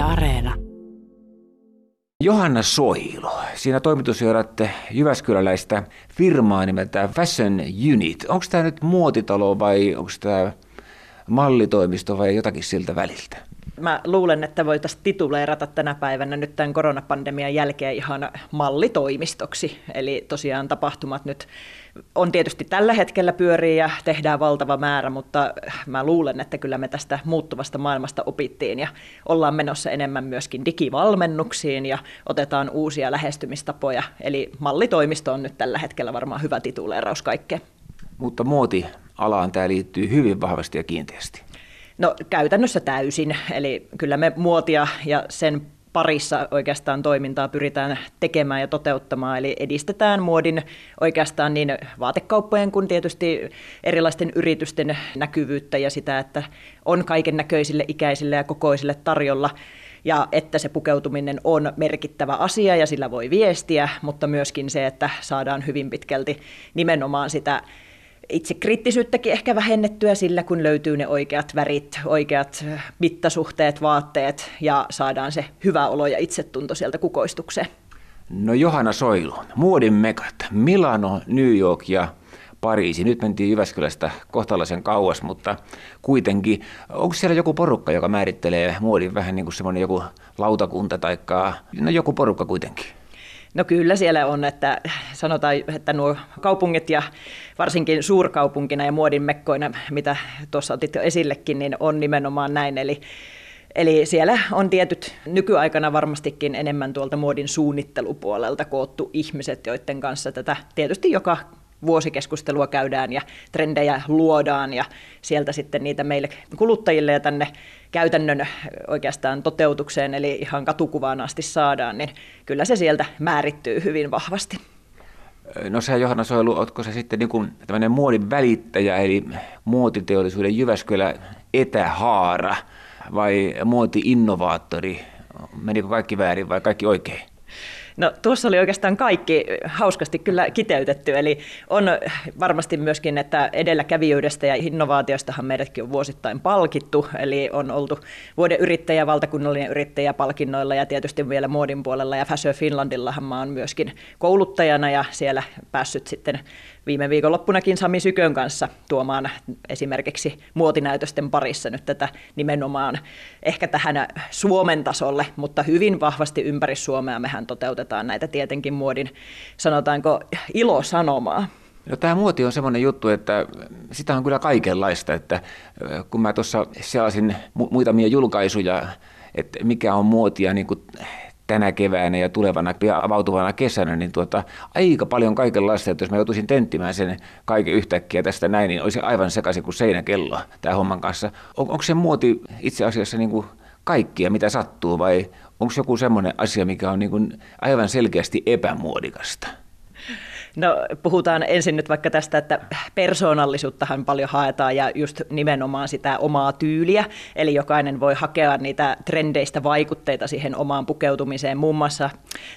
Areena. Johanna Soilo, siinä toimitusjohdatte Jyväskyläläistä firmaa nimeltä Fashion Unit. Onko tämä nyt muotitalo vai onko tämä mallitoimisto vai jotakin siltä väliltä? Mä luulen, että voitaisiin tituleerata tänä päivänä nyt tämän koronapandemian jälkeen ihan mallitoimistoksi. Eli tosiaan tapahtumat nyt on tietysti tällä hetkellä pyörii ja tehdään valtava määrä, mutta mä luulen, että kyllä me tästä muuttuvasta maailmasta opittiin ja ollaan menossa enemmän myöskin digivalmennuksiin ja otetaan uusia lähestymistapoja. Eli mallitoimisto on nyt tällä hetkellä varmaan hyvä tituleeraus kaikkeen. Mutta muotialaan tämä liittyy hyvin vahvasti ja kiinteästi. No käytännössä täysin, eli kyllä me muotia ja sen parissa oikeastaan toimintaa pyritään tekemään ja toteuttamaan, eli edistetään muodin oikeastaan niin vaatekauppojen kuin tietysti erilaisten yritysten näkyvyyttä ja sitä, että on kaiken näköisille ikäisille ja kokoisille tarjolla ja että se pukeutuminen on merkittävä asia ja sillä voi viestiä, mutta myöskin se, että saadaan hyvin pitkälti nimenomaan sitä itse kriittisyyttäkin ehkä vähennettyä sillä, kun löytyy ne oikeat värit, oikeat mittasuhteet, vaatteet ja saadaan se hyvä olo ja itsetunto sieltä kukoistukseen. No Johanna Soilu, muodin mekat, Milano, New York ja Pariisi. Nyt mentiin Jyväskylästä kohtalaisen kauas, mutta kuitenkin, onko siellä joku porukka, joka määrittelee muodin vähän niin kuin semmoinen joku lautakunta tai no joku porukka kuitenkin? No kyllä siellä on, että sanotaan, että nuo kaupungit ja varsinkin suurkaupunkina ja muodin mekkoina, mitä tuossa otit jo esillekin, niin on nimenomaan näin. Eli Eli siellä on tietyt nykyaikana varmastikin enemmän tuolta muodin suunnittelupuolelta koottu ihmiset, joiden kanssa tätä tietysti joka vuosikeskustelua käydään ja trendejä luodaan ja sieltä sitten niitä meille kuluttajille ja tänne käytännön oikeastaan toteutukseen, eli ihan katukuvaan asti saadaan, niin kyllä se sieltä määrittyy hyvin vahvasti. No sä Johanna Soilu, ootko se sitten niin tämmöinen muodin välittäjä, eli muotiteollisuuden Jyväskylä etähaara vai muoti-innovaattori? Menikö kaikki väärin vai kaikki oikein? No tuossa oli oikeastaan kaikki hauskasti kyllä kiteytetty, eli on varmasti myöskin, että edelläkävijyydestä ja innovaatiostahan meidätkin on vuosittain palkittu, eli on oltu vuoden yrittäjä, valtakunnallinen yrittäjä palkinnoilla ja tietysti vielä muodin puolella. Ja Fashion Finlandillahan mä oon myöskin kouluttajana ja siellä päässyt sitten viime viikonloppunakin Sami Sykön kanssa tuomaan esimerkiksi muotinäytösten parissa nyt tätä nimenomaan ehkä tähän Suomen tasolle, mutta hyvin vahvasti ympäri Suomea mehän toteutetaan näitä tietenkin muodin, sanotaanko, ilosanomaa. No, tämä muoti on semmoinen juttu, että sitä on kyllä kaikenlaista, että kun mä tuossa selasin muutamia julkaisuja, että mikä on muotia niin kuin tänä keväänä ja tulevana ja avautuvana kesänä, niin tuota, aika paljon kaikenlaista, että jos mä joutuisin tenttimään sen kaiken yhtäkkiä tästä näin, niin olisi aivan sekaisin kuin seinäkello tämä homman kanssa. On, onko se muoti itse asiassa niin kuin kaikkia, mitä sattuu, vai onko joku semmoinen asia, mikä on niin kuin aivan selkeästi epämuodikasta? No puhutaan ensin nyt vaikka tästä, että persoonallisuuttahan paljon haetaan ja just nimenomaan sitä omaa tyyliä, eli jokainen voi hakea niitä trendeistä vaikutteita siihen omaan pukeutumiseen. Muun muassa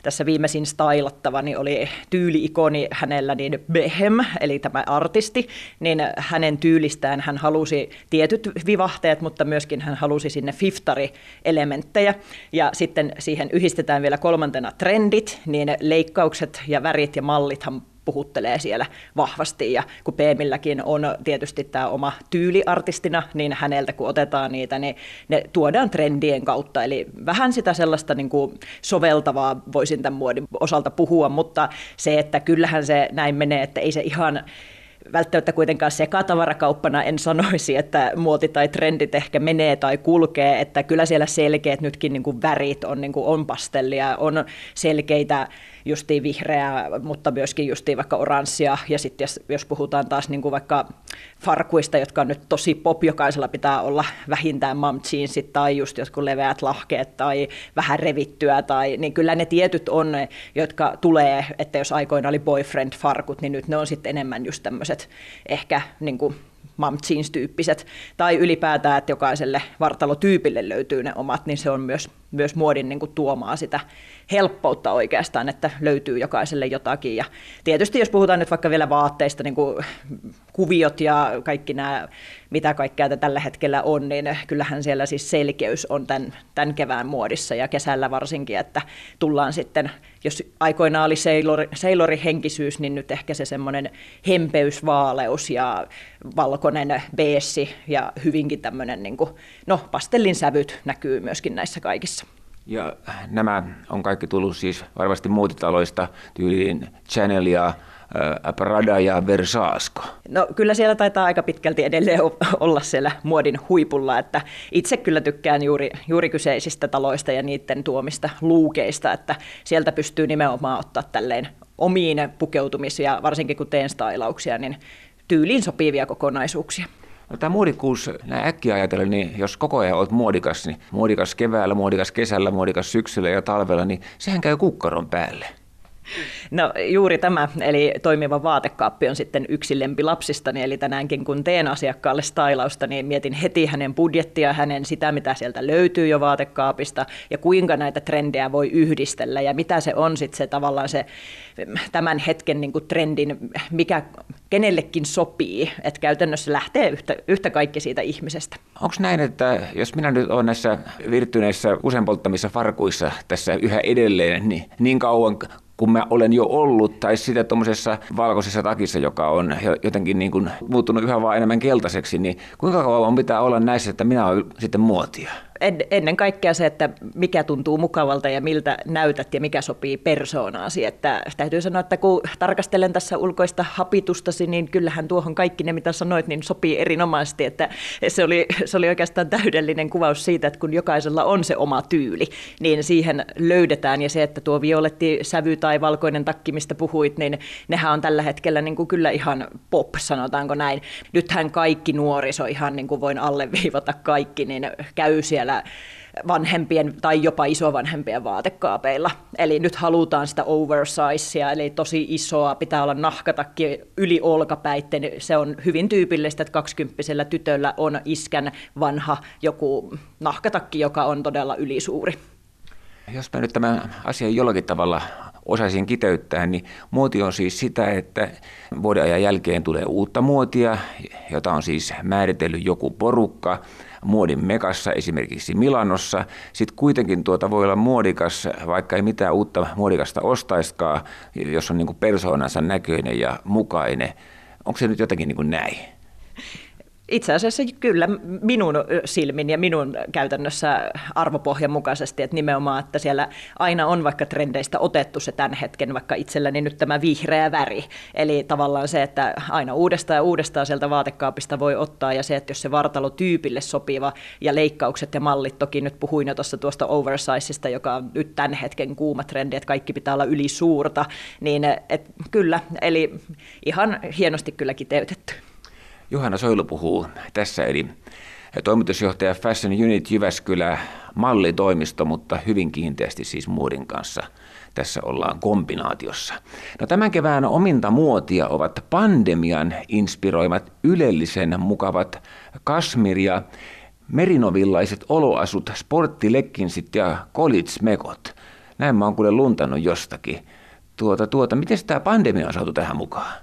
tässä viimeisin stylattava niin oli tyyliikoni hänellä niin Behem, eli tämä artisti, niin hänen tyylistään hän halusi tietyt vivahteet, mutta myöskin hän halusi sinne fiftari-elementtejä. Ja sitten siihen yhdistetään vielä kolmantena trendit, niin leikkaukset ja värit ja mallithan puhuttelee siellä vahvasti. Ja kun Peemilläkin on tietysti tämä oma tyyli artistina, niin häneltä kun otetaan niitä, niin ne tuodaan trendien kautta. Eli vähän sitä sellaista niin kuin soveltavaa voisin tämän muodin osalta puhua, mutta se, että kyllähän se näin menee, että ei se ihan välttämättä kuitenkaan sekatavarakauppana en sanoisi, että muoti tai trendit ehkä menee tai kulkee, että kyllä siellä selkeät nytkin niin kuin värit on, niin kuin on pastellia, on selkeitä justiin vihreää, mutta myöskin justiin vaikka oranssia, ja sitten jos, puhutaan taas niin kuin vaikka farkuista, jotka on nyt tosi pop, jokaisella pitää olla vähintään mom jeansit tai just jotkut leveät lahkeet tai vähän revittyä, tai, niin kyllä ne tietyt on jotka tulee, että jos aikoina oli boyfriend-farkut, niin nyt ne on sitten enemmän just tämmöiset ehkä niin kuin mom jeans-tyyppiset, tai ylipäätään, että jokaiselle vartalotyypille löytyy ne omat, niin se on myös myös muodin niin kuin tuomaa sitä helppoutta oikeastaan, että löytyy jokaiselle jotakin. Ja tietysti jos puhutaan nyt vaikka vielä vaatteista, niin kuin kuviot ja kaikki nämä, mitä kaikkea tällä hetkellä on, niin kyllähän siellä siis selkeys on tämän, tämän kevään muodissa ja kesällä varsinkin, että tullaan sitten, jos aikoinaan oli seilori, seilorihenkisyys, niin nyt ehkä se semmoinen hempeys, vaaleus ja valkoinen beessi ja hyvinkin tämmöinen, niin kuin, no pastellin sävyt näkyy myöskin näissä kaikissa. Ja nämä on kaikki tullut siis varmasti muotitaloista tyyliin Chanel ja Prada ja Versaasco? No kyllä siellä taitaa aika pitkälti edelleen olla siellä muodin huipulla, että itse kyllä tykkään juuri, juuri kyseisistä taloista ja niiden tuomista luukeista, että sieltä pystyy nimenomaan ottaa tälleen omiin pukeutumisia, varsinkin kun teen stylauksia, niin tyyliin sopivia kokonaisuuksia. No, tämä muodikkuus, näin äkkiä ajatellen, niin jos koko ajan olet muodikas, niin muodikas keväällä, muodikas kesällä, muodikas syksyllä ja talvella, niin sehän käy kukkaron päälle. No juuri tämä, eli toimiva vaatekaappi on sitten yksi lempi lapsistani, eli tänäänkin kun teen asiakkaalle stylausta, niin mietin heti hänen budjettia, hänen sitä, mitä sieltä löytyy jo vaatekaapista, ja kuinka näitä trendejä voi yhdistellä, ja mitä se on sitten se tavallaan se tämän hetken niin kuin trendin, mikä kenellekin sopii, että käytännössä lähtee yhtä, yhtä kaikki siitä ihmisestä. Onko näin, että jos minä nyt olen näissä virttyneissä usein polttamissa farkuissa tässä yhä edelleen, niin, niin kauan kun mä olen jo ollut, tai sitten tuommoisessa valkoisessa takissa, joka on jotenkin niin kuin muuttunut yhä vaan enemmän keltaiseksi, niin kuinka kauan pitää olla näissä, että minä olen sitten muotia? Ennen kaikkea se, että mikä tuntuu mukavalta ja miltä näytät ja mikä sopii persoonaasi. Että täytyy sanoa, että kun tarkastelen tässä ulkoista hapitustasi, niin kyllähän tuohon kaikki ne, mitä sanoit, niin sopii erinomaisesti. Että se oli, se oli oikeastaan täydellinen kuvaus siitä, että kun jokaisella on se oma tyyli, niin siihen löydetään. Ja se, että tuo violetti sävy tai valkoinen takki, mistä puhuit, niin nehän on tällä hetkellä niin kuin kyllä ihan pop, sanotaanko näin. Nythän kaikki nuoriso, ihan niin kuin voin alleviivata kaikki, niin käy siellä siellä vanhempien tai jopa isovanhempien vaatekaapeilla. Eli nyt halutaan sitä oversizea, eli tosi isoa, pitää olla nahkatakki yli olkapäitten. Se on hyvin tyypillistä, että kaksikymppisellä tytöllä on iskän vanha joku nahkatakki, joka on todella ylisuuri. Jos mä nyt tämän asian jollakin tavalla osaisin kiteyttää, niin muoti on siis sitä, että vuodenajan jälkeen tulee uutta muotia, jota on siis määritellyt joku porukka, muodin mekassa, esimerkiksi Milanossa. Sitten kuitenkin tuota voi olla muodikas, vaikka ei mitään uutta muodikasta ostaiskaan, jos on niin persoonansa näköinen ja mukainen. Onko se nyt jotenkin niin kuin näin? Itse asiassa kyllä minun silmin ja minun käytännössä arvopohjan mukaisesti, että nimenomaan, että siellä aina on vaikka trendeistä otettu se tämän hetken, vaikka itselläni nyt tämä vihreä väri. Eli tavallaan se, että aina uudestaan ja uudestaan sieltä vaatekaapista voi ottaa ja se, että jos se vartalo tyypille sopiva ja leikkaukset ja mallit, toki nyt puhuin jo tuosta tuosta oversizeista, joka on nyt tämän hetken kuuma trendi, että kaikki pitää olla yli suurta, niin et, kyllä, eli ihan hienosti kyllä kiteytetty. Johanna Soilu puhuu tässä, eli toimitusjohtaja Fashion Unit Jyväskylä, mallitoimisto, mutta hyvin kiinteästi siis muodin kanssa tässä ollaan kombinaatiossa. No tämän kevään ominta muotia ovat pandemian inspiroimat ylellisen mukavat kasmir ja merinovillaiset oloasut, sporttilekkinsit ja college-mekot. Näin mä oon kuule luntannut jostakin. Tuota, tuota, miten tämä pandemia on saatu tähän mukaan?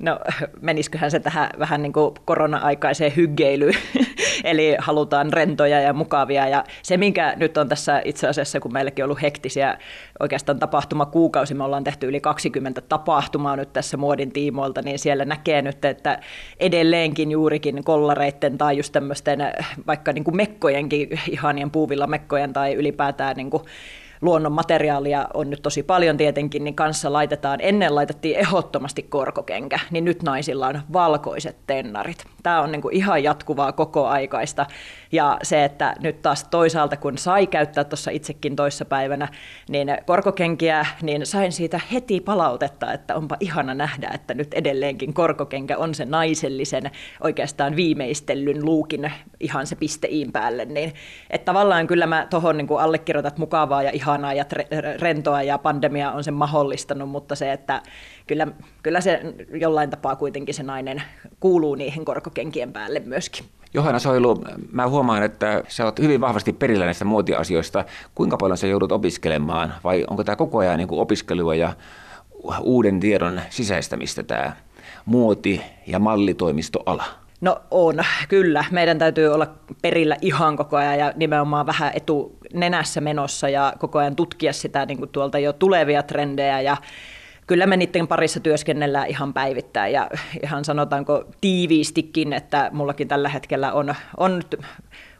No menisiköhän se tähän vähän niin kuin korona-aikaiseen hyggeilyyn, eli halutaan rentoja ja mukavia. Ja se, minkä nyt on tässä itse asiassa, kun meilläkin on ollut hektisiä oikeastaan tapahtumakuukausi, me ollaan tehty yli 20 tapahtumaa nyt tässä muodin tiimoilta, niin siellä näkee nyt, että edelleenkin juurikin kollareitten tai just tämmöisten vaikka niin kuin mekkojenkin, ihanien puuvilla mekkojen tai ylipäätään niin kuin luonnon materiaalia on nyt tosi paljon tietenkin, niin kanssa laitetaan, ennen laitettiin ehdottomasti korkokenkä, niin nyt naisilla on valkoiset tennarit. Tämä on niin kuin ihan jatkuvaa koko aikaista. Ja se, että nyt taas toisaalta, kun sai käyttää tuossa itsekin toissapäivänä, niin korkokenkiä, niin sain siitä heti palautetta, että onpa ihana nähdä, että nyt edelleenkin korkokenkä on se naisellisen oikeastaan viimeistellyn luukin ihan se pisteiin päälle. Niin, että tavallaan kyllä mä tuohon niin allekirjoitat mukavaa ja ihanaa ja rentoa ja pandemia on sen mahdollistanut, mutta se, että kyllä, kyllä se jollain tapaa kuitenkin se nainen kuuluu niihin korkokenkien päälle myöskin. Johanna Soilu, mä huomaan, että sä oot hyvin vahvasti perillä näistä muotiasioista. Kuinka paljon sä joudut opiskelemaan vai onko tämä koko ajan niin opiskelua ja uuden tiedon sisäistämistä tämä muoti- ja mallitoimistoala? No on, kyllä. Meidän täytyy olla perillä ihan koko ajan ja nimenomaan vähän etunenässä menossa ja koko ajan tutkia sitä niin kuin tuolta jo tulevia trendejä. Ja kyllä me niiden parissa työskennellään ihan päivittäin. Ja ihan sanotaanko tiiviistikin, että mullakin tällä hetkellä on, on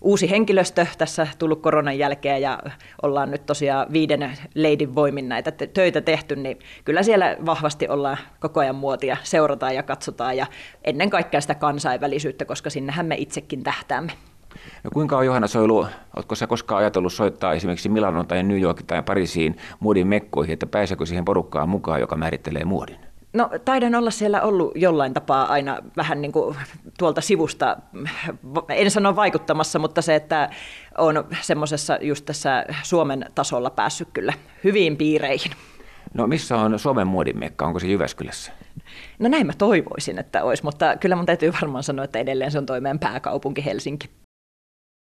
uusi henkilöstö tässä tullut koronan jälkeen ja ollaan nyt tosiaan viiden leidin voimin näitä töitä tehty, niin kyllä siellä vahvasti ollaan koko ajan muotia, seurataan ja katsotaan ja ennen kaikkea sitä kansainvälisyyttä, koska sinnehän me itsekin tähtäämme. No kuinka on Johanna Soilu, oletko sä koskaan ajatellut soittaa esimerkiksi Milanon tai New Yorkin tai Pariisiin muodin mekkoihin, että pääseekö siihen porukkaan mukaan, joka määrittelee muodin? No taidan olla siellä ollut jollain tapaa aina vähän niin kuin tuolta sivusta, en sano vaikuttamassa, mutta se, että on semmoisessa just tässä Suomen tasolla päässyt kyllä hyviin piireihin. No missä on Suomen muodimekka? Onko se Jyväskylässä? No näin mä toivoisin, että olisi, mutta kyllä mun täytyy varmaan sanoa, että edelleen se on toimeen pääkaupunki Helsinki.